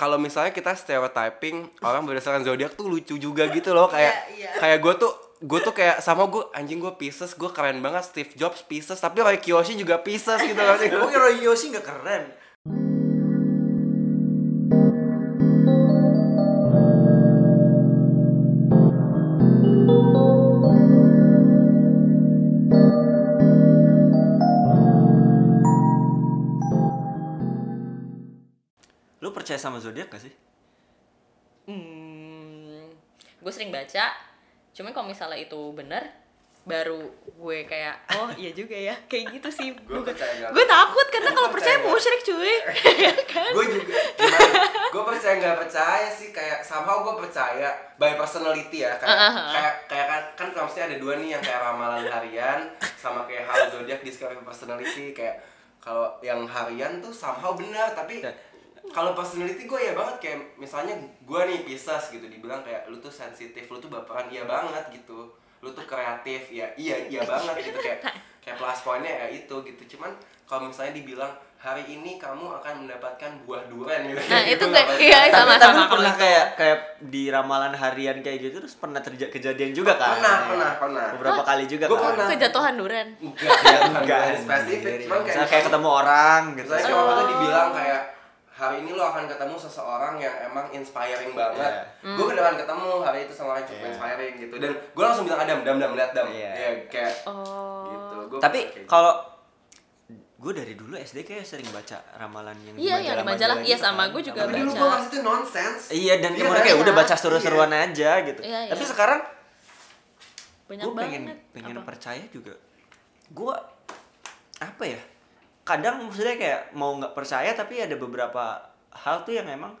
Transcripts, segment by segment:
kalau misalnya kita stereotyping orang berdasarkan zodiak tuh lucu juga gitu loh kayak Iya, iya. kayak gue tuh gue tuh kayak sama gue anjing gue Pisces gue keren banget Steve Jobs Pisces tapi Roy Kiyoshi juga Pisces gitu kan Emang Roy Yoshi nggak keren? Percaya sama zodiak gak sih? Hmm, gue sering baca. Cuman kalau misalnya itu benar, baru gue kayak oh iya juga ya kayak gitu sih. Gue percaya Gue takut karena kalau percaya nggak- musyrik cuy. Ya kan? gue juga gimana gue percaya nggak percaya sih kayak somehow gue percaya by personality ya kayak Uh-huh. kayak kayak kan kan kalau mesti ada dua nih yang kayak ramalan harian sama kayak hal zodiak discovery personality kayak kalau yang harian tuh somehow benar tapi Ya. Kalau personality gue ya banget kayak misalnya gue nih Pisces gitu dibilang kayak lu tuh sensitif lu tuh baperan iya banget gitu lu tuh kreatif ya iya iya banget gitu kayak kayak plus poinnya ya itu gitu cuman kalau misalnya dibilang hari ini kamu akan mendapatkan buah durian gitu Nah, itu Gua kayak- iya, percaya. sama. tapi kalau pernah itu. kayak kayak di ramalan harian kayak gitu terus pernah terjadi kejadian juga kan? Pernah, pernah, pernah. Beberapa kali juga Gua kan? pernah. Kejatuhan duren. enggak Enggak spesifik cuman kayak kayak ketemu orang gitu. kayak waktu itu dibilang kayak hari ini lo akan ketemu seseorang yang emang inspiring banget. Iya. Gue beneran ketemu hari itu sama orang yang cukup Iya. inspiring gitu. Dan gue langsung bilang Adam, dam dam lihat dam. Iya. Iya kayak Oh. gitu. Gua Tapi gitu. kalau gue dari dulu SD kayak sering baca ramalan yang Iya, yang di majalah. Iya, gitu sama kan. gua juga tapi dulu baca. gue itu nonsense. Iya dan Iya, kemudian kayak iya. udah baca seru-seruan aja gitu. Iya, iya. Tapi sekarang Banyak gue pengen banget. pengen Apa? percaya juga. Gue apa ya? Kadang maksudnya kayak mau nggak percaya tapi ada beberapa hal tuh yang emang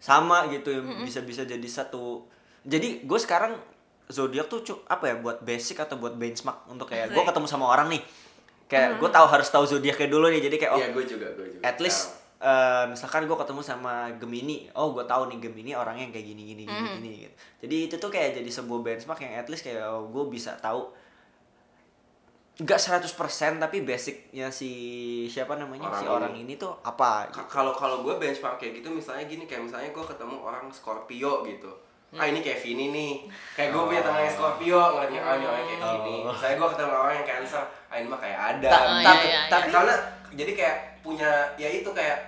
sama gitu yang bisa-bisa jadi satu. Jadi gue sekarang zodiak tuh apa ya buat basic atau buat benchmark untuk kayak gue ketemu sama orang nih. Kayak gue tahu harus tahu zodiaknya dulu nih. Jadi kayak oh Iya gue juga gue juga. at least eh, misalkan gue ketemu sama Gemini oh gue tahu nih Gemini orangnya yang kayak gini gini gini gini gitu jadi itu tuh kayak jadi sebuah benchmark yang at least kayak oh, gue bisa tahu nggak 100% tapi basicnya si siapa namanya Orang si ini. orang ini tuh apa gitu. kalau kalau gue benchmark kayak gitu misalnya gini kayak misalnya gue ketemu orang Scorpio gitu ah ini kayak Vini nih kayak gue punya teman yang Scorpio ngerti ah ini orang kayak Vini Oh. saya gue ketemu orang yang Cancer ah ini mah kayak ada Ta- Oh, tapi iya, iya, tapi karena jadi kayak punya ya itu kayak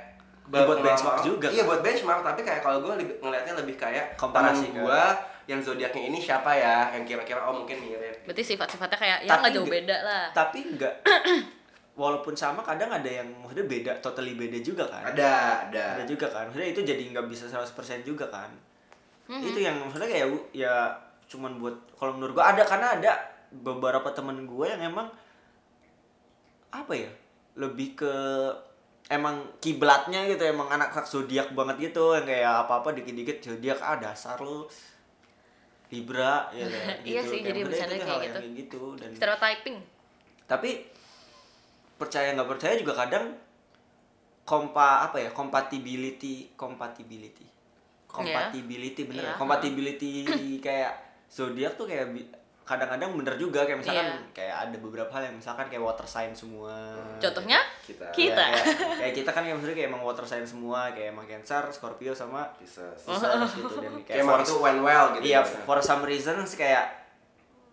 Ya, buat benchmark juga, iya kan? buat benchmark tapi kayak kalau gue lebih ngelihatnya lebih kayak teman Komparasi, kan? gue yang zodiaknya ini siapa ya? Yang kira-kira oh mungkin mirip. Berarti sifat-sifatnya kayak ya Tapi nggak jauh beda lah. tapi nggak walaupun sama kadang ada yang maksudnya beda totally beda juga kan? Ada ada. Ada juga kan? Maksudnya itu jadi nggak bisa 100% juga kan? Mhm. itu yang maksudnya kayak ya cuman buat kalau menurut gua ada karena ada beberapa temen gue yang emang apa ya lebih ke emang kiblatnya gitu emang anak anak zodiak banget gitu yang kayak apa apa dikit dikit zodiak ah dasar lu Libra ya kayak Iya gitu. sih, Kayak jadi bercanda kayak yang gitu. kayak gitu dan Stereotyping. tapi percaya nggak percaya juga kadang kompa apa ya compatibility compatibility compatibility bener Iya. ya? compatibility kayak zodiak tuh kayak kadang-kadang bener juga kayak misalkan Iya. kayak ada beberapa hal yang misalkan kayak water sign semua. Contohnya? Kita. Kita. Ya, kayak, kayak kita kan yang maksudnya kayak emang water sign semua kayak emang Cancer, Scorpio sama bisa Pisces gitu dan kayak kayak emang for, itu went well gitu iya ya. for some reason sih kayak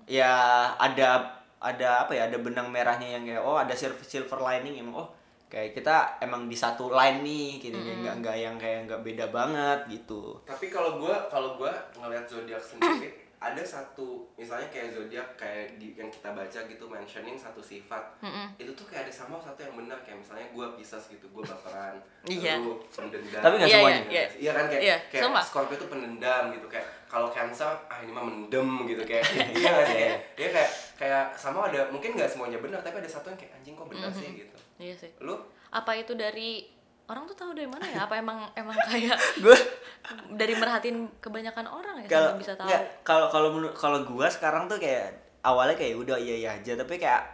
ya ada ada apa ya ada benang merahnya yang kayak oh ada silver silver lining emang oh kayak kita emang di satu line nih gitu nggak nggak yang kayak nggak beda banget gitu. Tapi kalau gue kalau gue ngelihat zodiak sendiri ada satu misalnya kayak zodiak kayak di, yang kita baca gitu mentioning satu sifat Mm-mm. itu tuh kayak ada sama satu yang benar kayak misalnya gue Pisces gitu gue baperan Iya. lu pendendam Tapi nggak Iya, semuanya. iya, iya. iya kan kayak Iya, kayak sumpah. Scorpio tuh pendendam gitu kayak kalau Cancer ah ini mah mendem gitu kayak iya nggak sih kayak ya kayak kayak sama ada mungkin nggak semuanya benar tapi ada satu yang kayak anjing kok benar sih gitu Iya sih. lu Apa itu dari orang tuh tahu dari mana ya? Apa emang emang kayak gue dari merhatiin kebanyakan orang ya sampai bisa tahu? nggak, kalau kalau menurut kalau gua sekarang tuh kayak awalnya kayak udah iya iya aja tapi kayak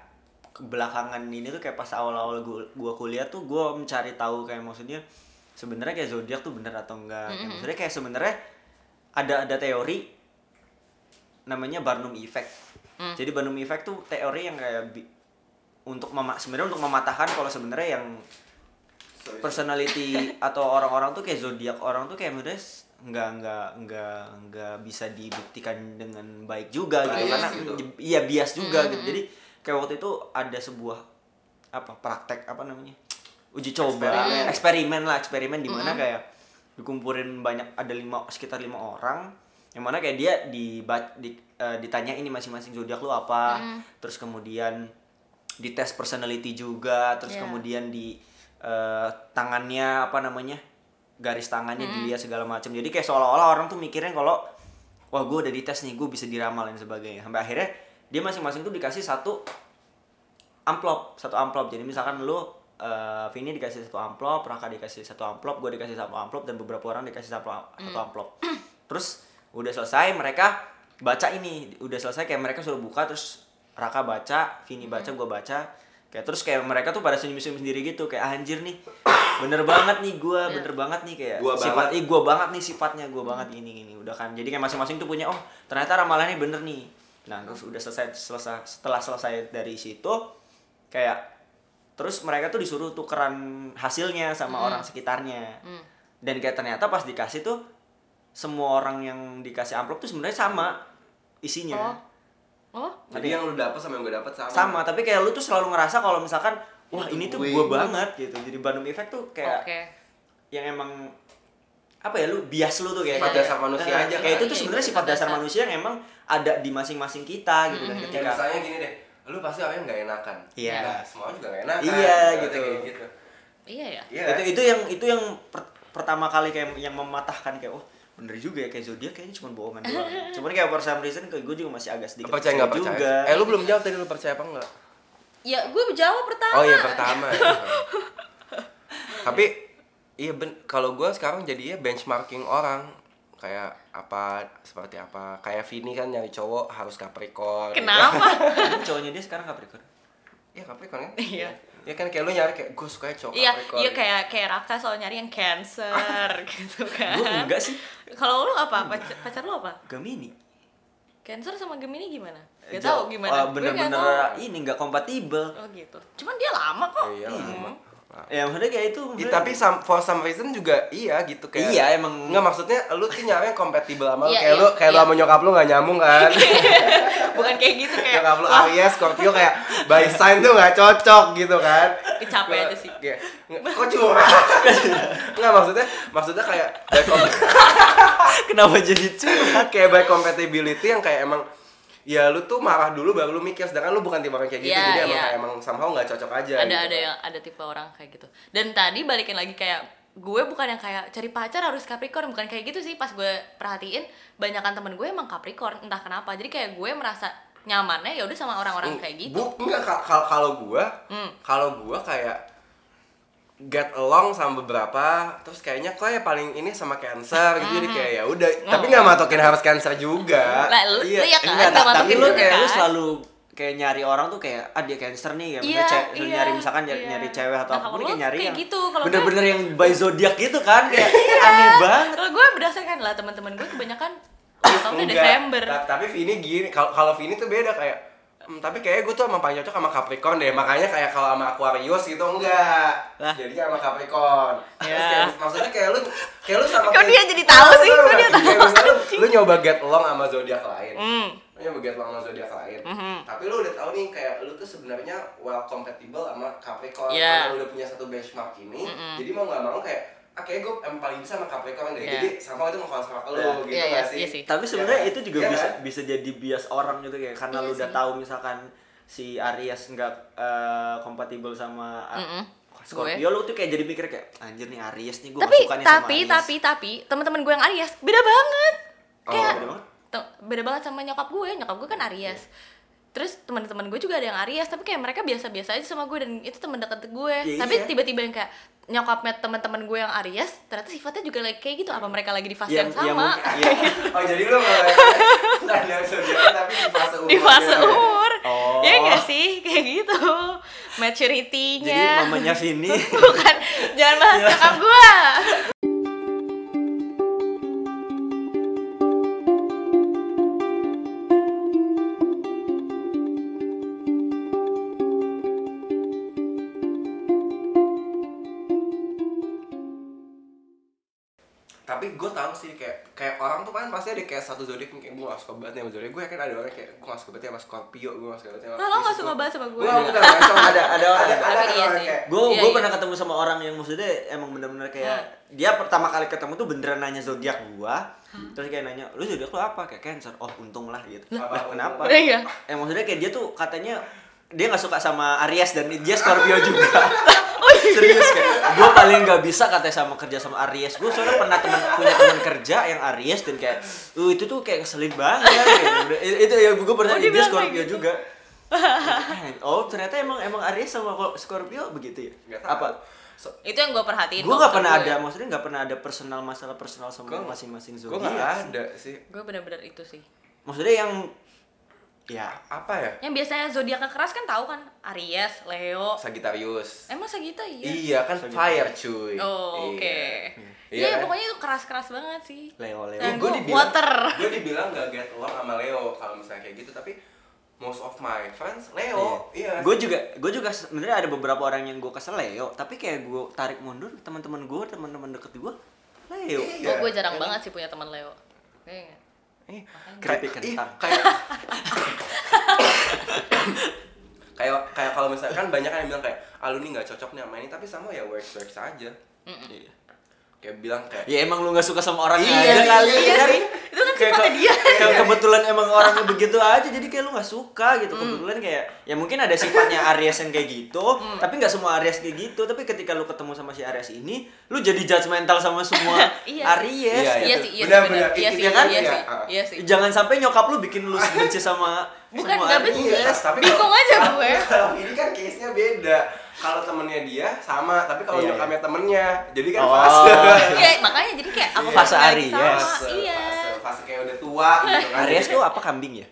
belakangan ini tuh kayak pas awal-awal gua, gua kuliah tuh gua mencari tahu kayak maksudnya sebenarnya kayak zodiak tuh bener atau enggak Kayak maksudnya kayak sebenarnya ada ada teori namanya Barnum effect Hmm. jadi Barnum effect tuh teori yang kayak untuk mema sebenarnya untuk mematahkan kalau sebenarnya yang. Personality atau orang-orang tuh kayak zodiak orang tuh kayak menurut gue nggak nggak nggak nggak bisa dibuktikan dengan baik juga gitu. Bias karena gitu. iya bias juga gitu. Jadi kayak waktu itu ada sebuah apa praktek apa namanya uji coba. Eksperimen. eksperimen, lah eksperimen di mana kayak dikumpulin banyak ada lima sekitar lima orang. Yang mana kayak dia di, di eh, ditanya ini masing-masing zodiak lu apa. Terus kemudian dites personality juga terus Iya. kemudian di eh, tangannya apa namanya garis tangannya dilihat segala macam jadi kayak seolah-olah orang tuh mikirnya kalau wah gue udah dites nih gue bisa diramal dan sebagainya. Sampai akhirnya dia masing-masing tuh dikasih satu amplop satu amplop. Jadi misalkan lu eh Vini dikasih satu amplop Raka dikasih satu amplop gue dikasih satu amplop dan beberapa orang dikasih satu satu amplop. Terus udah selesai mereka baca ini. Udah selesai kayak mereka suruh buka terus Raka baca Vini baca gue baca kayak terus kayak mereka tuh pada senyum-senyum sendiri gitu kayak anjir nih bener banget nih gue bener banget nih kayak Gua sifat banget. ih gue banget nih sifatnya gue banget ini ini udah kan. Jadi kayak masing-masing tuh punya oh ternyata ramalannya bener nih. Nah terus udah selesai selesai setelah selesai dari situ kayak terus mereka tuh disuruh tukeran hasilnya sama orang sekitarnya. Dan kayak ternyata pas dikasih tuh semua orang yang dikasih amplop tuh sebenarnya sama isinya. Oh, Jadi yang lu dapet sama yang gue dapet sama. sama tapi kayak lu tuh selalu ngerasa kalau misalkan wah ini tuh gue. banget gitu jadi Bandung Effect tuh kayak oke. yang emang apa ya lu bias lu tuh kayak Sifat dasar manusia eh, aja kayak kan? itu tuh Iya, sebenarnya sifat dasar manusia yang emang ada di masing-masing kita gitu kan Kayak ketika misalnya gini deh, lu pasti orangnya nggak enakan. Iya. Nah, semua juga nggak enakan. Iya, gitu. Kayak gitu. Iya ya. Iya. itu itu yang itu yang per- pertama kali kayak yang mematahkan kayak oh bener juga ya kayak zodiak kayaknya cuma bohongan doang cuman kayak for some reason kayak gue juga masih agak sedikit percaya nggak percaya juga Eh lu belum jawab tadi lu percaya apa enggak? Ya, gue jawab pertama. Oh iya pertama. ya. Tapi iya ben kalau gue sekarang jadinya benchmarking orang kayak apa seperti apa kayak Vini kan nyari cowok harus Capricorn Kenapa? Cowoknya dia sekarang Capricorn Iya Capricorn kan Iya. Ya kan kayak lu nyari kayak gue suka cowok Iya, iya kayak kayak Raka soal nyari yang Cancer gitu kan. gue enggak sih Kalau lu apa? Pacar, pacar lu apa? Gemini Cancer sama Gemini gimana? Gak tau gimana. oh, nggak bener-bener ini nggak kompatibel Oh gitu. Cuman dia lama kok. iya lama. Ya maksudnya kayak itu maksudnya- tapi some, for some reason juga iya gitu kayak iya emang Enggak maksudnya lu tuh nyari yang kompatibel sama lu Iya, kayak iya, lu kayak lu iya. sama nyokap lu gak nyambung kan Bukan kayak gitu kayak. nyokap lu Aries Scorpio kayak by sign tuh gak cocok gitu kan Capek Gua- aja sih. Iya. Nggak, kok curhat Enggak maksudnya maksudnya kayak by kenapa jadi curhat kayak by compatibility yang kayak emang ya lu tuh marah dulu baru lu mikir sedangkan lu bukan tipe orang kayak gitu Iya, jadi emang iya. kayak emang somehow gak cocok aja ada gitu ada kan. yang ada tipe orang kayak gitu. Dan tadi balikin lagi kayak gue bukan yang kayak cari pacar harus Capricorn bukan kayak gitu sih pas gue perhatiin banyakan temen gue emang Capricorn entah kenapa jadi kayak gue merasa nyamannya ya udah sama orang-orang kayak gitu Bu, enggak ka- kalau kalau gua, Hmm. kalau gua kayak get along sama beberapa, terus kayaknya kok ya paling ini sama cancer gitu jadi kayak ya udah, tapi nggak matokin harus cancer juga. lah lu, lu ya kan enggak, nggak ta- tapi lu kayak lu kan? selalu kayak nyari orang tuh kayak ah dia cancer nih ya Iya, ce- lu iya, nyari misalkan nyari, iya. nyari cewek atau Nah, apa kalau pun lu kayak nyari kayak yang gitu, kalau bener-bener yang by zodiak gitu kan kayak aneh banget kalau gue berdasarkan lah teman-teman gue kebanyakan tahunnya. Desember Ta- tapi Vini gini, kalau kalau Vini tuh beda kayak "Hmm, tapi kayaknya gue tuh emang paling cocok sama Capricorn deh makanya kayak kalau sama Aquarius gitu enggak Lah. jadinya sama Capricorn Ya. kayak, maksudnya kayak lu kayak lu sama Kok dia jadi tahu sih? Kok dia tahu, lu, lu nyoba get along sama zodiak lain hmm. Lu nyoba get along sama zodiak lain Mhm. tapi lu udah tahu nih kayak lu tuh sebenarnya well compatible sama Capricorn Iya. karena lu udah punya satu benchmark ini Mm-mm. jadi mau nggak mau kayak kayaknya gue emang paling bisa sama Capricorn deh Iya. jadi sama itu nge-construct lu Iya. gitu Iya, nggak iya, sih? iya sih. tapi sebenarnya itu kan? juga bisa kan? bisa jadi bias orang gitu kayak karena Iya lu udah sih. tahu misalkan si Aries nggak eh, kompatibel sama ah, Mm-mm. Scorpio lu tuh kayak jadi mikir kayak anjir nih Aries nih gue tapi sukanya tapi sama Aries. tapi tapi teman-teman gue yang Aries beda banget Oh, kayak beda banget? beda banget sama nyokap gue nyokap gue kan Aries terus teman-teman gue juga ada yang Aries tapi kayak mereka biasa-biasa aja sama gue dan itu teman dekat gue tapi tiba-tiba yang kayak nyokapnya teman-teman gue yang Aries ternyata sifatnya juga like kayak gitu. Apa mereka lagi di fase Yang- yang yang sama? mungkin- iya. oh jadi lu tapi di fase umur di fase umur. Oh. ya gak sih? Kayak gitu. Jadi maturity-nya mamanya Vini. Bukan. Jangan bahas nyokap gue tahu sih kayak kayak orang tuh kan pasti ada kayak satu zodiak kayak gue gak suka banget nih sama zodiak gue yakin ada orang kayak gue gak suka banget sama Scorpio gue gak suka banget sama Nah, lo gak suka gua- banget sama gue? Gua bukan macam Ada- ada- ada ada. ada Tapi iya orang sih. kayak gue Iya, gue iya. pernah ketemu sama orang yang maksudnya emang bener-bener kayak dia pertama kali ketemu tuh beneran nanya zodiak gua terus kayak nanya lu zodiak lu apa kayak cancer oh untung lah gitu Lah, kenapa ya? eh maksudnya kayak dia tuh katanya dia nggak suka sama Aries dan dia Scorpio juga iya. Serius kayak gue paling nggak bisa katanya sama kerja sama Aries gue soalnya pernah teman punya teman kerja yang Aries dan kayak uh itu tuh kayak ngeselin banget itu ya gue pernah Oh, dia dia, bilang Scorpio gitu. juga oh ternyata emang emang Aries sama Scorpio begitu ya Nggak apa So, Itu yang gue perhatiin. gue nggak sama pernah gue. ada maksudnya nggak pernah ada personal masalah personal sama masing-masing gue zodiak gak sih. ada sih Gue bener-bener itu sih. maksudnya yang ya apa ya Yang biasanya zodiaknya keras kan tahu kan Aries, Leo. Sagittarius Emang Sagita iya. iya kan fire cuy Oh, oke. Iya. Iya, Iya. pokoknya itu keras-keras banget sih. Leo Leo Dan gue gua dibilang water. gue dibilang gak get along sama Leo kalau misalnya kayak gitu tapi most of my friends Leo iya, gue juga gue juga sebenarnya ada beberapa orang yang gue kesel Leo tapi kayak gue tarik mundur teman-teman gue teman-teman deket gue Leo Iya. Gue gue jarang Iya. banget sih punya teman Leo. Kayaknya. Eh, ih, kentang. kayak kayak kayak kalau misalnya kan banyak kan yang bilang kayak ah lu nih nggak cocok nih sama ini tapi sama ya works works aja Iya. kayak bilang kayak ya emang lu nggak suka sama orangnya Iya aja kali iya kan sih. Itu kan Kayak ke- dia. kayak kebetulan emang orangnya begitu aja jadi kayak lu nggak suka gitu kebetulan kayak ya mungkin ada sifatnya Aries yang kayak gitu tapi nggak semua Aries kayak gitu tapi ketika lu ketemu sama si Aries ini lu jadi judgmental sama semua Iya sih. Aries Iya, Iya sih, iya sih Benar, benar. benar. Iya Itu sih, ya kan? iya Iya, sih. Iya sih. jangan sampai nyokap lu bikin lu benci sama Bukan nggak Aries. benci. Iya, tapi Bingung aja gue. Kalau ini kan case-nya beda. Kalau temennya dia sama, tapi kalau Iya, nyokamnya temennya, jadi kan Oh. fase. Iya, makanya jadi kayak apa Iya. Fase Aries. sama, Fase, Iya. fase, fase kayak udah tua gitu kan. Aries tuh apa kambing ya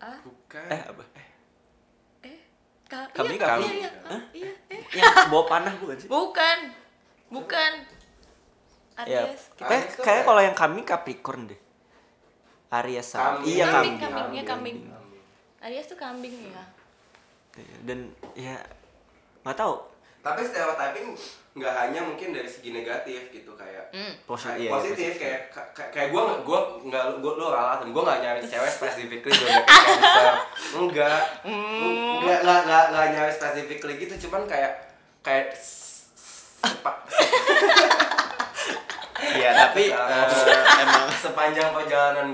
Ah, bukan. eh apa eh. Ka Kambing, iya, kambing. Iya, iya, Hah? iya, eh. yang bawa panah bukan sih Bukan. Bukan. ya Aries. tuh kayak kayak- kalau yang kambing Capricorn deh Aries sama Kambing. iya Kambing, kambing kambing, iya, kambing. Kambing. Aries tuh kambing ya. dan ya nggak tahu Tapi stereotyping nggak hanya mungkin dari segi negatif gitu kayak Hmm. Posi- kayak iya, positif positif. kayak kayak, kayak gue gue nggak gue lo ralat dan gue nggak nyari cewek specifically zodiac cancer enggak Hmm. enggak enggak enggak enggak nyari specifically gitu cuman kayak kayak Iya tapi eh, emang sepanjang perjalanan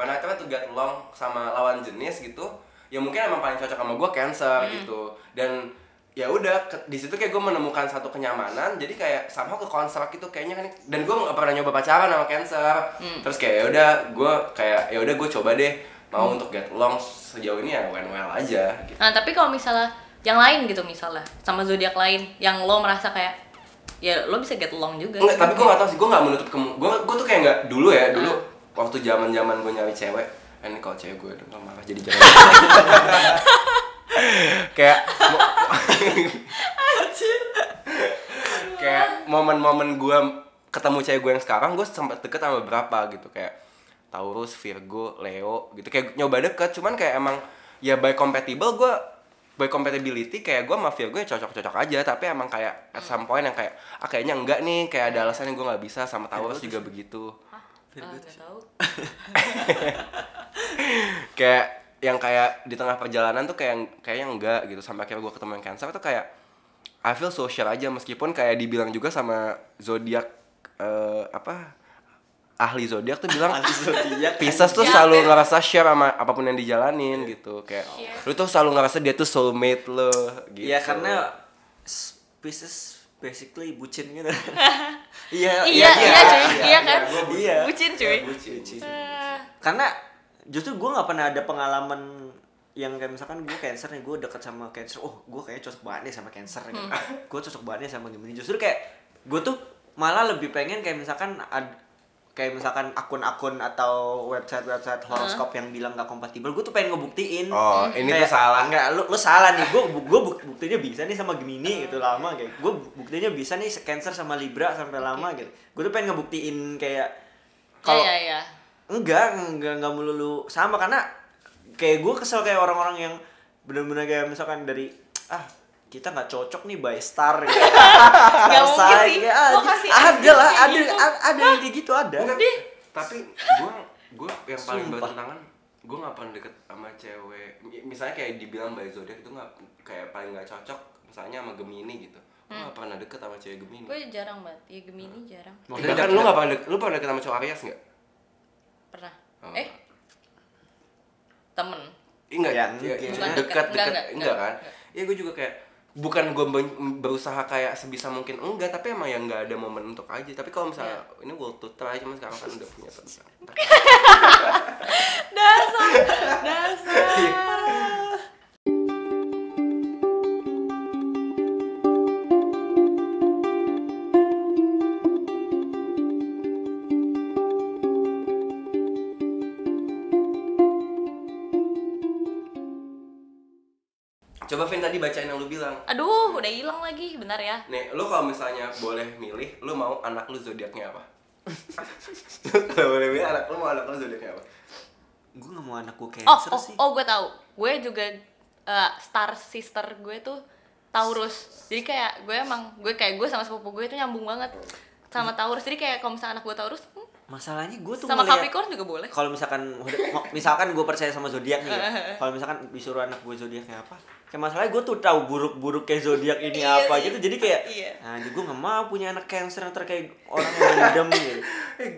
I try to get along sama lawan jenis gitu ya mungkin emang paling cocok sama gua cancer gitu dan ya udah di situ kayak gue menemukan satu kenyamanan jadi kayak somehow ke konstruk gitu kayaknya kan. Dan gue nggak pernah nyoba pacaran sama cancer. Terus kayak ya udah gue kayak ya udah gue coba deh mau untuk get along sejauh ini ya well well aja gitu. Nah, tapi kalau misalnya yang lain gitu misalnya sama zodiak lain yang lo merasa kayak ya lo bisa get along juga. Enggak, tapi gue gak tau sih, gue gak menutup kemu gue gue tuh kayak nggak dulu ya dulu waktu zaman zaman gue nyari cewek ini kalau cewek gue udah marah jadi jangan kayak kayak momen-momen gue ketemu cewek gue yang sekarang gue sempat deket sama beberapa gitu. Kayak Taurus, Virgo, Leo gitu. Kayak nyoba deket cuman kayak emang ya by compatible gue by compatibility kayak gue sama Virgo ya cocok-cocok aja. Tapi emang kayak at some point yang kayak ah kayaknya enggak nih kayak ada alasan yang gue nggak bisa sama Taurus juga begitu. Hah? Tahu. kayak yang kayak di tengah perjalanan tuh kayak kayaknya enggak gitu sampai akhirnya gue ketemu yang cancer tuh kayak I feel so sure aja meskipun kayak dibilang juga sama zodiak eh, apa ahli zodiak tuh bilang Ahli zodiak, Pisces tuh Ya, selalu ngerasa share sama apa pun yang dijalanin gitu kayak Iya. lu tuh selalu ngerasa dia tuh soulmate lo gitu ya karena Pisces basically bucin gitu iya Iya, iya, cuy. Iya kan? bucin. Iya. Bucin cuy. Iya, bucin. Ah. karena justru gue nggak pernah ada pengalaman yang kayak misalkan gue cancer nih gue deket sama cancer. Oh gue kayaknya cocok banget nih sama cancer gitu. gue cocok banget nih sama Gemini justru kayak gue tuh malah lebih pengen kayak misalkan ad, kayak misalkan akun-akun atau website-website horoskop yang bilang gak kompatibel gue tuh pengen ngebuktiin. Oh, ini Kayak, tuh salah. enggak lu, lu salah nih. Gue gue buktinya bisa nih sama Gemini gitu lama kayak gue buktinya bisa nih cancer sama Libra sampai lama gitu. Gue tuh pengen ngebuktiin kayak kalau Iya, iya, iya. Enggak enggak enggak melulu sama karena kayak gue kesel kayak orang-orang yang bener-bener kayak misalkan dari ah kita nggak cocok nih by star ya. Nggak mungkin sih. ya, Lo ada- kasih ada excuse lah, ada, gitu. ada ada yang kayak gitu ada. Enggak, tapi gue gue yang paling bertentangan gue nggak pernah deket sama cewek Mi- misalnya kayak dibilang by zodiak itu nggak kayak paling nggak cocok misalnya sama gemini gitu gue nggak pernah deket sama cewek gemini gue jarang banget ya gemini jarang Maksudnya bahkan lu nggak pernah deket, lu pernah deket sama cowok Aries nggak pernah. Oh. eh? Temen. Enggak Ya, ya, ya, Bukan dekat dekat. Enggak, enggak, enggak, kan? Enggak. iya gue juga kayak bukan gue berusaha kayak sebisa mungkin enggak tapi emang yang nggak ada momen untuk aja. Tapi kalau misalnya ini world to try cuman sekarang kan udah punya dasar dasar bacain yang lu bilang aduh udah hilang lagi bentar ya Nih, lu kalau misalnya boleh milih, lu mau anak lu zodiaknya apa? kalau boleh milih anak lu mau anak lu zodiaknya apa? Gue nggak mau anak gue oh cancer oh, sih. oh gue tahu gue juga eh, star sister gue tuh Taurus jadi kayak gue emang gue kayak gue sama sepupu gue itu nyambung banget sama Taurus jadi kayak kalau misalnya anak gue Taurus hmm, Masalahnya gue tuh sama ngeliat- Capricorn juga boleh kalau misalkan misalkan gue percaya sama zodiak nih ya. kalau misalkan disuruh anak gue zodiaknya apa kayak masalahnya gue tuh tahu buruk-buruk kayak zodiak ini Iya apa sih. gitu. Jadi kayak Iya. nah gue nggak mau punya anak cancer ntar kayak orang yang random gitu.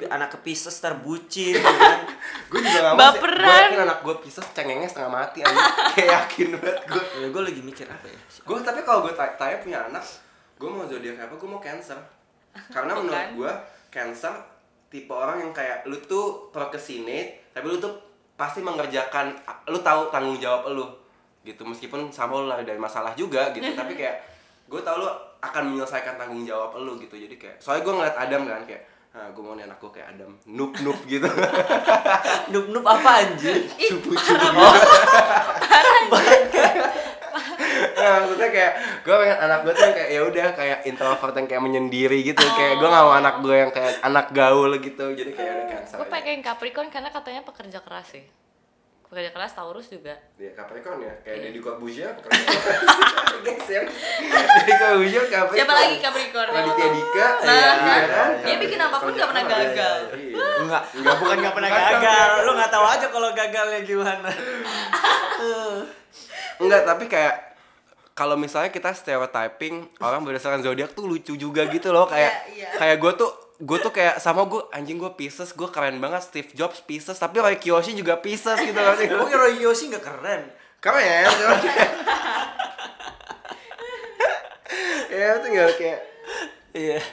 Anak ke Pisces ntar bucin gitu kan. Gue juga gak mau sih, gue yakin anak gue Pisces cengengnya setengah mati aja Kayak yakin banget gue ya, gue lagi mikir apa ya? Gue tapi kalau gue tanya, tanya punya anak Gue mau zodiak apa, gue mau Cancer. Karena menurut gue Cancer tipe orang yang kayak lu tuh procrastinate Tapi lu tuh pasti mengerjakan, lu tahu tanggung jawab lu gitu. Meskipun sama lu lari dari masalah juga gitu tapi kayak gue tau lu akan menyelesaikan tanggung jawab lu gitu. Jadi kayak soalnya gue ngeliat Adam kan kayak nah, gue mau nih anak gue kayak Adam. Noob noob gitu. Nup nup apa anjir cupu cupu Nah, maksudnya kayak gue pengen anak gue tuh yang kayak ya udah kayak introvert yang kayak menyendiri gitu. Kayak gue gak mau anak gue yang kayak anak gaul gitu. Jadi kayak udah cancer gue aja. pengen Capricorn karena katanya pekerja keras sih pekerja keras Taurus juga Dia Capricorn ya kayak Iya. Deddy Corbuzier guys ya Deddy Corbuzier Capricorn siapa lagi Capricorn Raditya Dika Nah, iya, kan? iya kan? Dia bikin apa pun nggak pernah Iya, iya, gagal. iya. Enggak, enggak bukan nggak pernah gagal. Lu nggak tahu aja kalau gagalnya gimana. Enggak, tapi kayak kalau misalnya kita stereotyping orang berdasarkan zodiak tuh lucu juga gitu loh kayak Iya, iya. kayak gue tuh gue tuh kayak sama gue anjing gue Pisces gue keren banget Steve Jobs Pisces tapi Roy Kiyoshi juga Pisces gitu loh sih Emang Roy Yoshi nggak keren? keren ya itu nggak kayak Iya.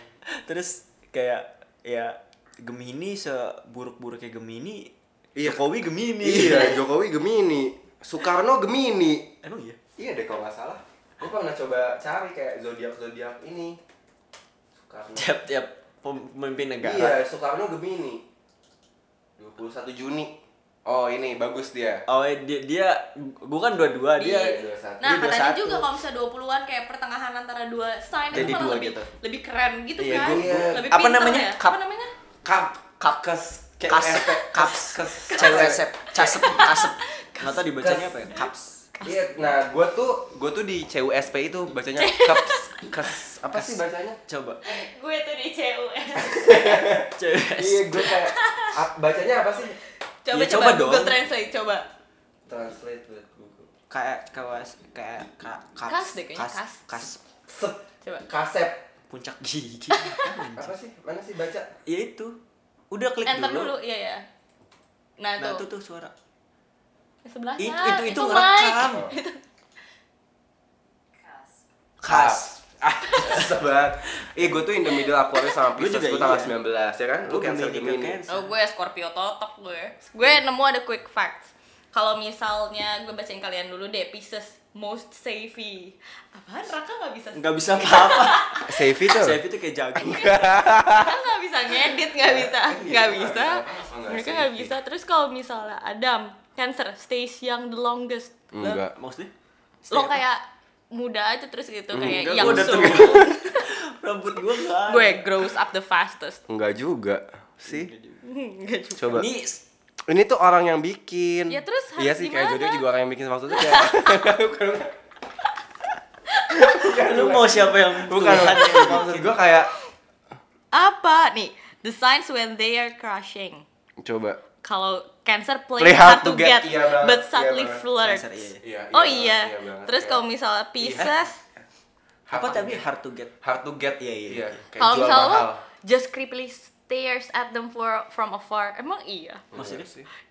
Terus kayak ya Gemini seburuk-buruknya Gemini. Iya. Jokowi Gemini. iya Jokowi Gemini Soekarno Gemini Emang iya? iya deh kalau nggak salah gue pernah coba cari kayak zodiak zodiak ini Soekarno Tiap-tiap pemimpin negara. Iya, Soekarno Gemini. 21 Juni. Oh, ini bagus dia. Oh dia, dia gua kan dua-dua dia. Iya. 21. Nah, Dia katanya 21. juga kalau misalnya 20-an kayak pertengahan antara dua sign Jadi itu malah dua lebih gitu. lebih keren gitu Iya, kan. gua- gua- lebih apa namanya? ya. Kap- Apa namanya? Kap kap kes Kas, kaps, kes cewesep, casep, kasep. Nggak tahu dibacanya apa ya? Kaps. Iya, nah gua tuh gua tuh di CUSP itu bacanya kaps kes apa sih bacanya? Coba. Gue tuh di CUS. Cewes. Iya, gua kayak bacanya apa sih? Coba Ya, coba, coba Google dong. Translate coba. Translate buat Google. Kayak kawas kayak ka, kaps, Kas deh kayaknya, kas. kas. Sep, Coba. kasep. Puncak gigi. Apa sih? Mana sih baca? ya itu. Udah klik Enter dulu. dulu, iya ya. Nah, Nah, tuh. tuh tuh suara. Sebelahnya. Itu itu itu mic. ngerekam. Kas. Ah, banget. Ih, gue tuh in the middle Aquarius sama Pisces, gue tanggal iya. 19 ya kan? Lu Cancer Gemini. Oh gue Scorpio totok gue. Gue nemu ada quick facts. Kalau misalnya gue bacain kalian dulu deh Pisces most savvy. Apaan Raka nggak bisa? Nggak bisa apa-apa. Save itu? Saya itu kayak jago. Raka nggak bisa ngedit nggak bisa nggak Iya, bisa. oh, nggak Mereka nggak savvy. bisa. Terus kalau misalnya Adam Cancer stays young the longest. Enggak. Maksudnya? Lo kayak muda aja terus gitu kayak Enggak, yang so. Rambut gua enggak. gue grows up the fastest. Enggak juga. Sih. Enggak juga. Coba. Ini Ini tuh orang yang bikin. Ya, terus Iya sih kayak gimana? zodiak juga orang yang bikin maksudnya kayak Lu mau siapa yang bukan maksud gue kayak Apa nih? The signs when they are crushing. coba Kalau Cancer play, Play hard to get, iya banget, but iya subtly banget. flirts. Cancer, iya. Iya, oh iya iya. banget, iya banget, Terus iya. kalau misalnya Pisces, Apa tadi hard to get? hard to get Iya, iya, iya. kayak kalau misalnya lo just creepily stares at them for from afar, emang iya. Maksudnya?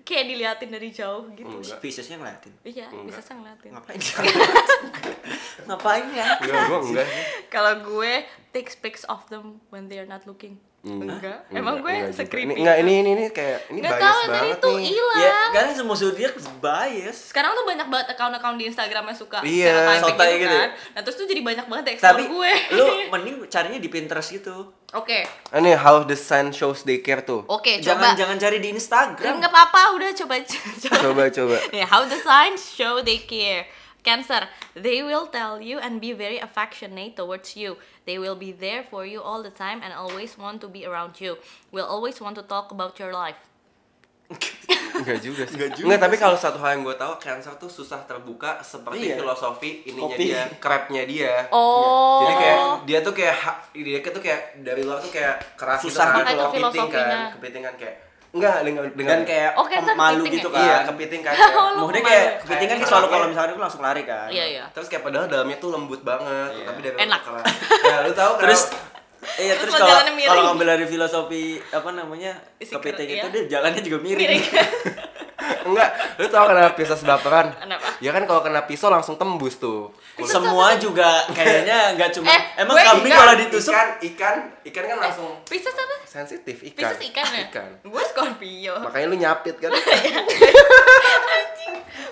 Enggak Kayak diliatin dari jauh gitu. enggak Piscesnya ngeliatin. Iya, Enggak. bisa sih ngeliatin. Ngapain? Ngapain ya? enggak gue enggak sih Kalau gue takes pics of them when they are not looking. Enggak. Enggak. Emang gue enggak se-creepy enggak itu. ini ini ini kayak ini Nggak bias tahu tadi banget tuh nih hilang. Ya, karena semua zodiak bias. Sekarang tuh banyak banget account-account di Instagram yang suka Iya, stereotyping sotoy gitu gitu ya. kan. Nah, terus tuh jadi banyak banget yang explore Tapi gue. lu mending carinya di Pinterest gitu. Oke. ini how the sun shows they care tuh Oke, Jangan coba. jangan cari di Instagram. Enggak apa-apa, udah coba coba. coba coba Yeah, how the signs show they care. Cancer, they will tell you and be very affectionate towards you. They will be there for you all the time and always want to be around you. Will always want to talk about your life. enggak juga sih Enggak juga enggak tapi kalau satu hal yang gue tahu cancer tuh susah terbuka seperti Iya. filosofi ininya Kopi. dia crabnya dia Oh. Jadi kayak dia tuh kayak dia tuh kayak dari luar tuh kayak keras Susah gitu gitu kan, kepiting kan, kepiting kan kayak enggak dengan dengan Dan kayak Oh, Cancer malu gitu ya? kan. iya kepiting kan kayak, Oh, Maksudnya kayak kepiting kan Kayak selalu kayak- kalau misalkan itu langsung lari kan. Iya, iya. terus kayak padahal dalamnya tuh lembut banget Iya. tapi dari Enak. tuh keras. Nah, lu tahu Terus kenapa- Iya Terus terus kalau kalau ngambil dari filosofi apa namanya kepiting itu iya. dia jalannya juga miring. Miring. enggak, lu tahu kenapa Pisces baperan? Kenapa? Ya kan kalau kena pisau langsung tembus tuh. Semua juga kayaknya nggak cuma Eh, emang gue kambing kalau ditusuk ikan ikan ikan kan langsung Pisces apa? sensitif ikan. Pisces ikan ya? Ikan. Gue Scorpio. Makanya lu nyapit kan.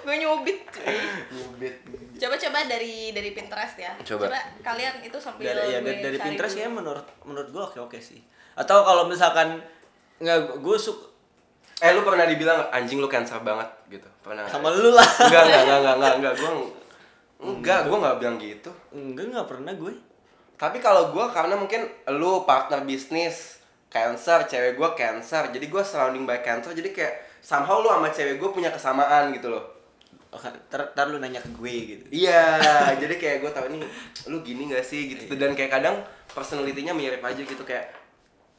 gue nyubit. cuy. Nyubit. Coba-coba dari dari Pinterest ya. Coba. kalian itu sambil dari ya gue dari, dari Pinterest dulu. ya menurut menurut gua oke oke sih. Atau kalau misalkan nggak gue suka Eh lu pernah dibilang anjing lu cancer banget gitu. Pernah. sama lu lah. Enggak, enggak, enggak, enggak, enggak, enggak, gua enggak, gua enggak bilang gitu. Enggak nggak pernah gue. Tapi kalau gua karena mungkin lu partner bisnis cancer, cewek gua cancer, jadi gua surrounding by cancer, jadi kayak somehow lu sama cewek gua punya kesamaan gitu loh. Oke, ntar, ntar lu nanya ke gue gitu. Iya, jadi kayak gua tahu nih lu gini gak sih gitu dan kayak kadang personality-nya mirip aja gitu kayak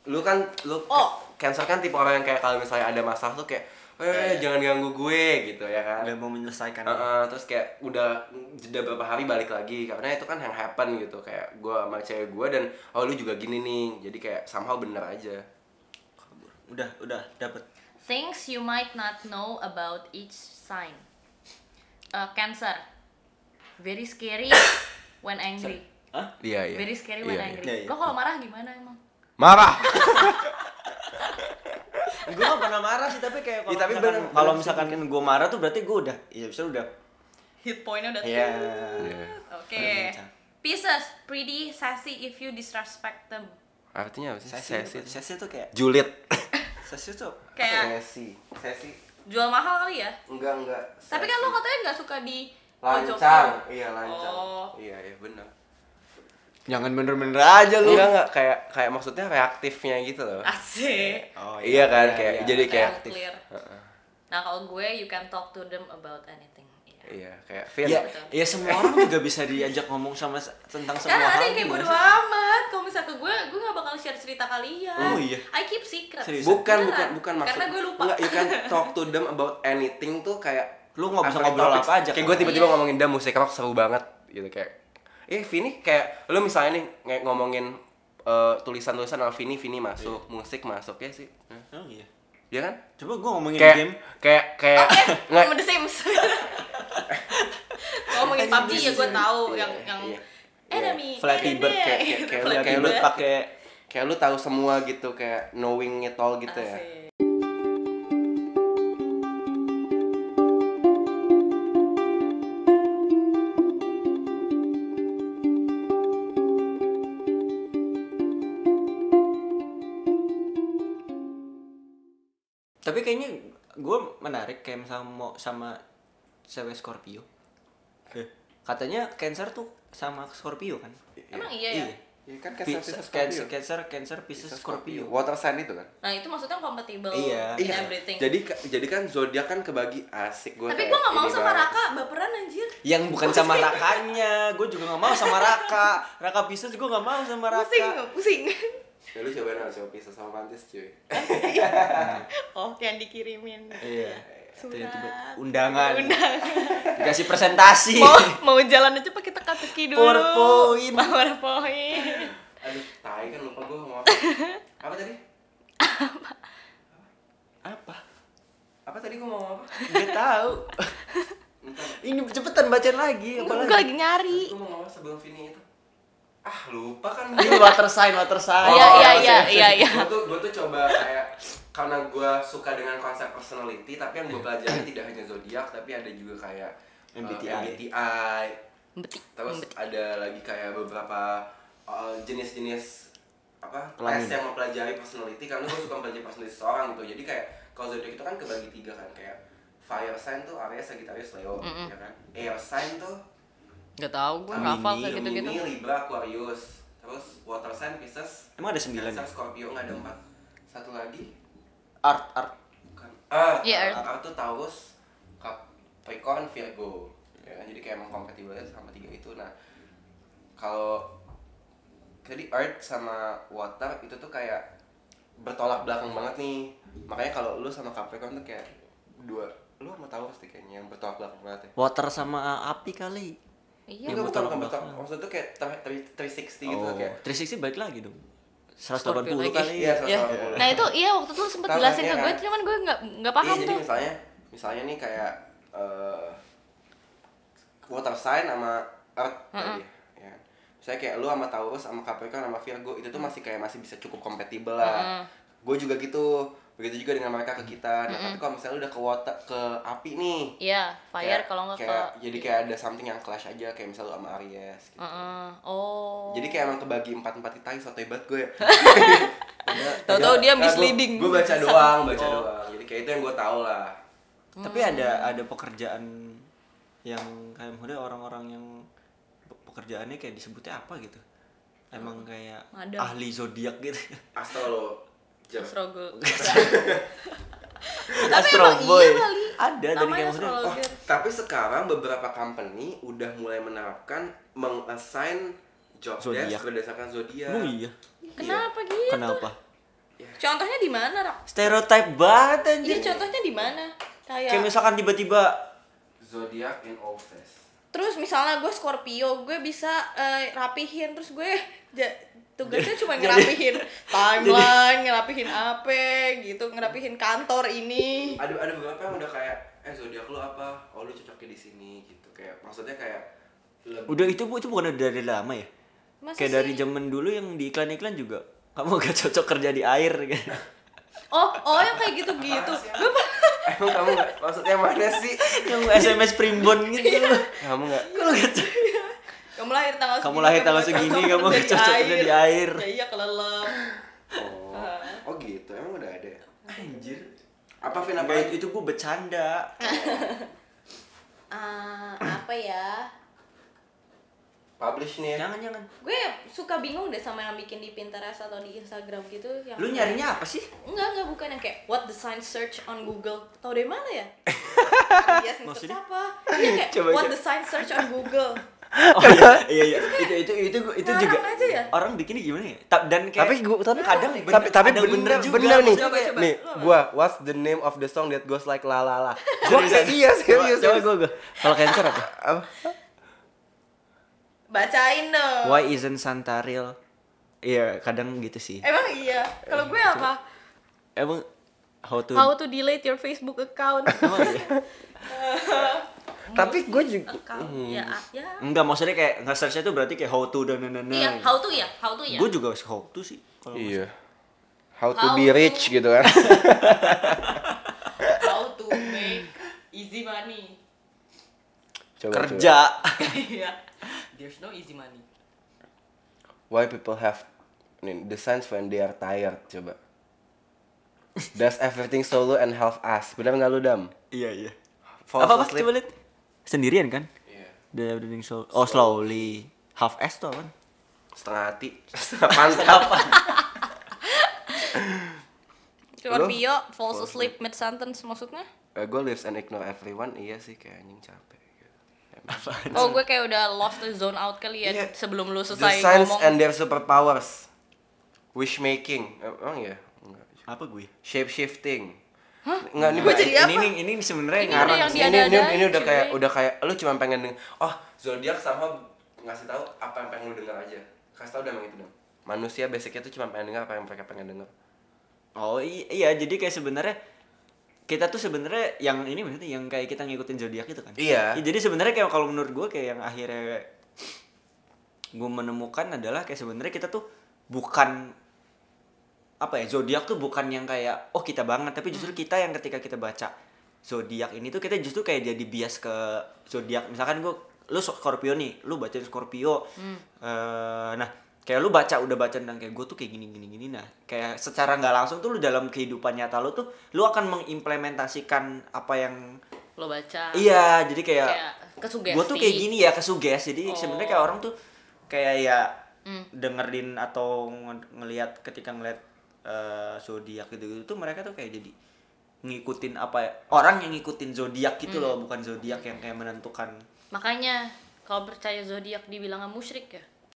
lu kan lu Oh. Cancer kan tipe orang yang kayak kalau misalnya ada masalah tuh kayak eh jangan ganggu gue gitu ya kan. Udah mau menyelesaikan. Heeh, terus kayak udah jeda berapa hari balik lagi karena itu kan yang happen gitu kayak gue sama cewek gue dan oh lu juga gini nih jadi kayak somehow bener aja Udah, udah dapet. Things you might not know about each sign. Uh, cancer. Very scary when angry. Hah? iya iya Very scary when Iya, angry. iya. Iya, iya. Lo kalau marah gimana emang? marah gue gak pernah marah sih tapi kayak kalau Iya, tapi misalkan, bener- kalau misalkan gue marah tuh berarti gue udah iya bisa udah Hit pointnya udah Iya. Iya. Oke. Kencang. Pisces, pretty sassy if you disrespect them. artinya apa sih sesi sesi tuh kayak julid sesi tuh Kayak sesi sesi jual mahal kali ya? enggak enggak Tapi kan lo katanya nggak suka di lancang iya lancang Oh. iya iya benar jangan bener-bener aja lu enggak enggak kayak kayak maksudnya reaktifnya gitu loh Asik. oh, iya kan kayak jadi kayak Kayak clear. Heeh. Nah kalau gue, you can talk to them about anything. Iya. iya kayak Vin ya Betul. ya semua orang juga bisa diajak ngomong sama tentang semua Karena ada hal yang kayak bodo amat. Kalau misal ke gue, gue gak bakal share cerita kalian. Oh, iya. I keep secret. Serius? bukan Beneran. bukan bukan maksud Karena gue lupa. enggak you can talk to them about anything tuh kayak Lu nggak bisa ngobrol apa aja, kayak kan? gue tiba-tiba Iya. ngomongin dah musik rock seru banget gitu kayak eh Vini kayak lu misalnya nih kayak ngomongin eh, tulisan-tulisan sama Vini Vini masuk musik masuk ya sih. Oh iya. Iya kan? Coba gue ngomongin kayak game. kayak kayak Oke, nggak sama The Sims. Ngomongin PUBG ya gue tahu Iya, yang yang iya. enemy. Flappy enemy. Bird kayak- kayak- kayak- Flappy kayak kayak lu pakai kayak lu tahu semua gitu kayak knowing it all gitu ya tapi kayaknya gue menarik kayak mau sama cewek Scorpio katanya Cancer tuh sama Scorpio kan Emang iya ya? Ya kan Cancer, Pisces, Scorpio. Cancer, Cancer, Pisces, Scorpio. Water sign itu kan? nah itu maksudnya compatible Iya. in Iya. everything Jadi jadi kan zodiak kan kebagi asik gue. tapi gue gak mau sama Raka baperan anjir Yang bukan sama Rakanya, gue juga gak mau sama Raka. Raka Pisces gue gak mau sama pusing Raka. pusing Ya lu cobain lah coba pisah sama mantis cuy. oh yang dikirimin Iya. Surat. Undangan. Undangan. Dikasih presentasi. mau mau jalan aja pakai teka-teki dulu PowerPoint. PowerPoint Aduh, tai kan lupa gue ngomong apa. Apa tadi? Apa? Apa tadi gue mau apa? Gak tahu. Ini cepetan bacain lagi. Apa gue lagi? lagi nyari Gue mau ngomong sebelum Vini itu. Ah, lupa kan. Ini water sign, water sign. Iya, iya, iya, iya, iya. Gue tuh, gue tuh coba kayak karena gue suka dengan konsep personality, tapi yang gue pelajari tidak hanya zodiak, tapi ada juga kayak uh, MBTI. MBTI. Betik. Terus ada lagi kayak beberapa uh, jenis-jenis apa Kelamin. tes yang mempelajari personality karena gue suka mempelajari personality seseorang gitu. Jadi kayak kalau zodiak itu kan kebagi tiga kan kayak fire sign tuh Aries, Sagittarius, Leo, ya kan. Air sign tuh Gak tau gue hafal kayak gitu-gitu Gemini, Libra, Aquarius. Terus water sign, Pisces, Emang ada sembilan Cancer, ya? Scorpio nggak ada empat. Satu lagi Art, art. bukan. Ah, Iya, Earth. Earth tuh Taurus, Capricorn, Virgo. Ya kan jadi kayak emang kompatibel sama tiga itu. Nah, kalau jadi Earth sama Water itu tuh kayak bertolak belakang banget nih. Makanya kalau lu sama Capricorn tuh kayak dua lu sama Taurus deh kayaknya yang bertolak belakang banget ya. Water sama api kali. Iya bukan, bertolak bukan belakang. Maksudnya tuh kayak 360 gitu oh, kayak 360 balik lagi dong. Scorpio 180 lagi. kali. Iya, Iya. 180. Nah itu iya waktu itu sempet jelasin kan, ke iya gue, kan? cuman gue nggak nggak paham iya, jadi tuh. misalnya misalnya nih kayak eh water sign sama earth tadi ya misalnya kayak lu sama Taurus sama Capricorn sama Virgo itu tuh masih kayak masih bisa cukup kompatibel lah gue juga gitu begitu juga dengan mereka ke kita nah tapi kalau misalnya lu udah ke water ke api nih Iya, fire kayak- kalau nggak ke. kayak jadi kayak ada something yang clash aja kayak misalnya lu sama Aries gitu. Heeh. Oh. Jadi kayak emang kebagi empat empat titai sotoy banget gue ya. Tahu-tahu dia misleading. Gue baca doang, baca doang. Jadi kayak itu yang gue tahu lah. Tapi ada ada pekerjaan yang kayak maksudnya orang-orang yang pe- pekerjaannya kayak disebutnya apa gitu. Emang kayak Madam. ahli zodiak gitu. Astrologer. Struggle. Astro emang boy. iya kali. Ada tadi Namanya kayak maksudnya. astrologer. Oh, tapi sekarang beberapa company udah mulai menerapkan mengassign job Zodiak. desk berdasarkan zodiak. Emang iya. Kenapa gitu? Kenapa? Contohnya di mana, Rak? Stereotype banget Iya, anjir. contohnya di mana? Kayak Kayak misalkan tiba-tiba Zodiak in office. Terus misalnya gue Scorpio, gue bisa eh, rapihin terus gue ja- tugasnya cuma ngerapihin timeline, ngerapihin apa gitu, ngerapihin kantor ini. Ada ada beberapa yang udah kayak eh zodiak lu apa? Oh lu cocoknya di sini gitu. Kayak maksudnya kayak lebih udah itu bu itu bukan dari lama ya? Masa kayak dari sih? zaman dulu yang di iklan-iklan juga kamu gak cocok kerja di air kan. Oh, oh yang kayak gitu-gitu. Gue Emang kamu nggak maksudnya mana sih? yang SMS primbon gitu. Kamu nggak Kalau gak cocok. kamu lahir tanggal Kamu segini, lahir tanggal segini, kamu cocok di air. Ya iya kelelep. Oh, oh gitu. Emang udah ada. ya? Anjir. Apa Vin apa? Enggak, itu gue bercanda. Ah, apa ya? Publish nih ya. Jangan jangan. Gue suka bingung deh sama yang bikin di Pinterest atau di Instagram gitu yang Lu nyarinya apa sih? Enggak, enggak bukan yang kayak what the sign search on Google. Tahu dari mana ya? Iya, Maksudnya? apa? Iya kayak Coba, what coba. the sign search on Google. Oh iya, iya, iya. itu itu itu itu juga aja ya? orang bikinnya gimana ya? Ta- Dan kayak Tapi gua tapi kadang tapi bener- tapi ada bener juga. bener nih. Coba, coba. Nih, gua what's the name of the song that goes like la la la. Gua kayak iya serius. Coba gue gue. Kalau cancer apa? Apa? Bacain dong. Why isn't Santa real? Iya, kadang gitu sih. Emang iya. Kalau gue apa? Emang how to How to delete your Facebook account. Emang iya? Tapi gue juga account. Ya, ah, ya. Enggak, maksudnya kayak nge-search itu berarti kayak how to dan dan dan. Iya, how to ya, how to ya. Gue juga how to sih. Kalau Iya. How to How be to- rich gitu kan. How to make easy money. Coba, kerja. Iya. There's no easy money. Why people have nih, the signs when they are tired coba. Does everything solo and half ass. Benar nggak lu dam? Iya, iya. Falls Apa apa asleep. coba lihat. Sendirian kan? Iya. The doing so Oh, slowly. Half S tuh kan? setengah hati setengah pantat Scorpio falls Falls asleep mid sentence maksudnya? gue lives and ignore everyone iya sih kayak anjing capek Emang. Oh gue kayak udah lost the zone out kali ya Iya. sebelum lu The selesai signs ngomong. and their superpowers wish making emang ya enggak Apa gue? shape shifting Enggak, ini ba- jadi ini apa? ini ini sebenarnya Ini ngarang sih. dia- ini, ini, diada-adain, ini udah kayak udah kayak lu cuma pengen denger oh zodiak sama ngasih tahu apa yang pengen lu denger aja kasih tahu udah emang itu dong manusia basicnya tuh cuma pengen denger apa yang mereka pengen denger Oh iya, jadi kayak sebenarnya kita tuh sebenarnya yang ini maksudnya yang kayak kita ngikutin zodiak itu kan. Iya. Ya, jadi sebenarnya kayak kalau menurut gue kayak yang akhirnya gue menemukan adalah kayak sebenarnya kita tuh bukan apa ya zodiak tuh bukan yang kayak oh kita banget tapi justru kita yang ketika kita baca zodiak ini tuh kita justru kayak jadi bias ke zodiak misalkan gue lu Scorpio nih lu baca Scorpio Eh, nah kayak lu baca udah baca tentang kayak gue tuh kayak gini gini gini nah kayak secara nggak langsung tuh lu dalam kehidupan nyata lu tuh lu akan mengimplementasikan apa yang Lo baca. iya jadi kayak, Kayak gue tuh kayak gini ya kesuges jadi Oh. sebenarnya kayak orang tuh kayak ya Hmm. dengerin atau nge- ngelihat ketika ngelihat eh, zodiak gitu gitu tuh mereka tuh kayak jadi ngikutin apa ya orang yang ngikutin zodiak gitu Hmm. loh bukan zodiak yang kayak menentukan Makanya kalau percaya zodiak dibilang musyrik ya.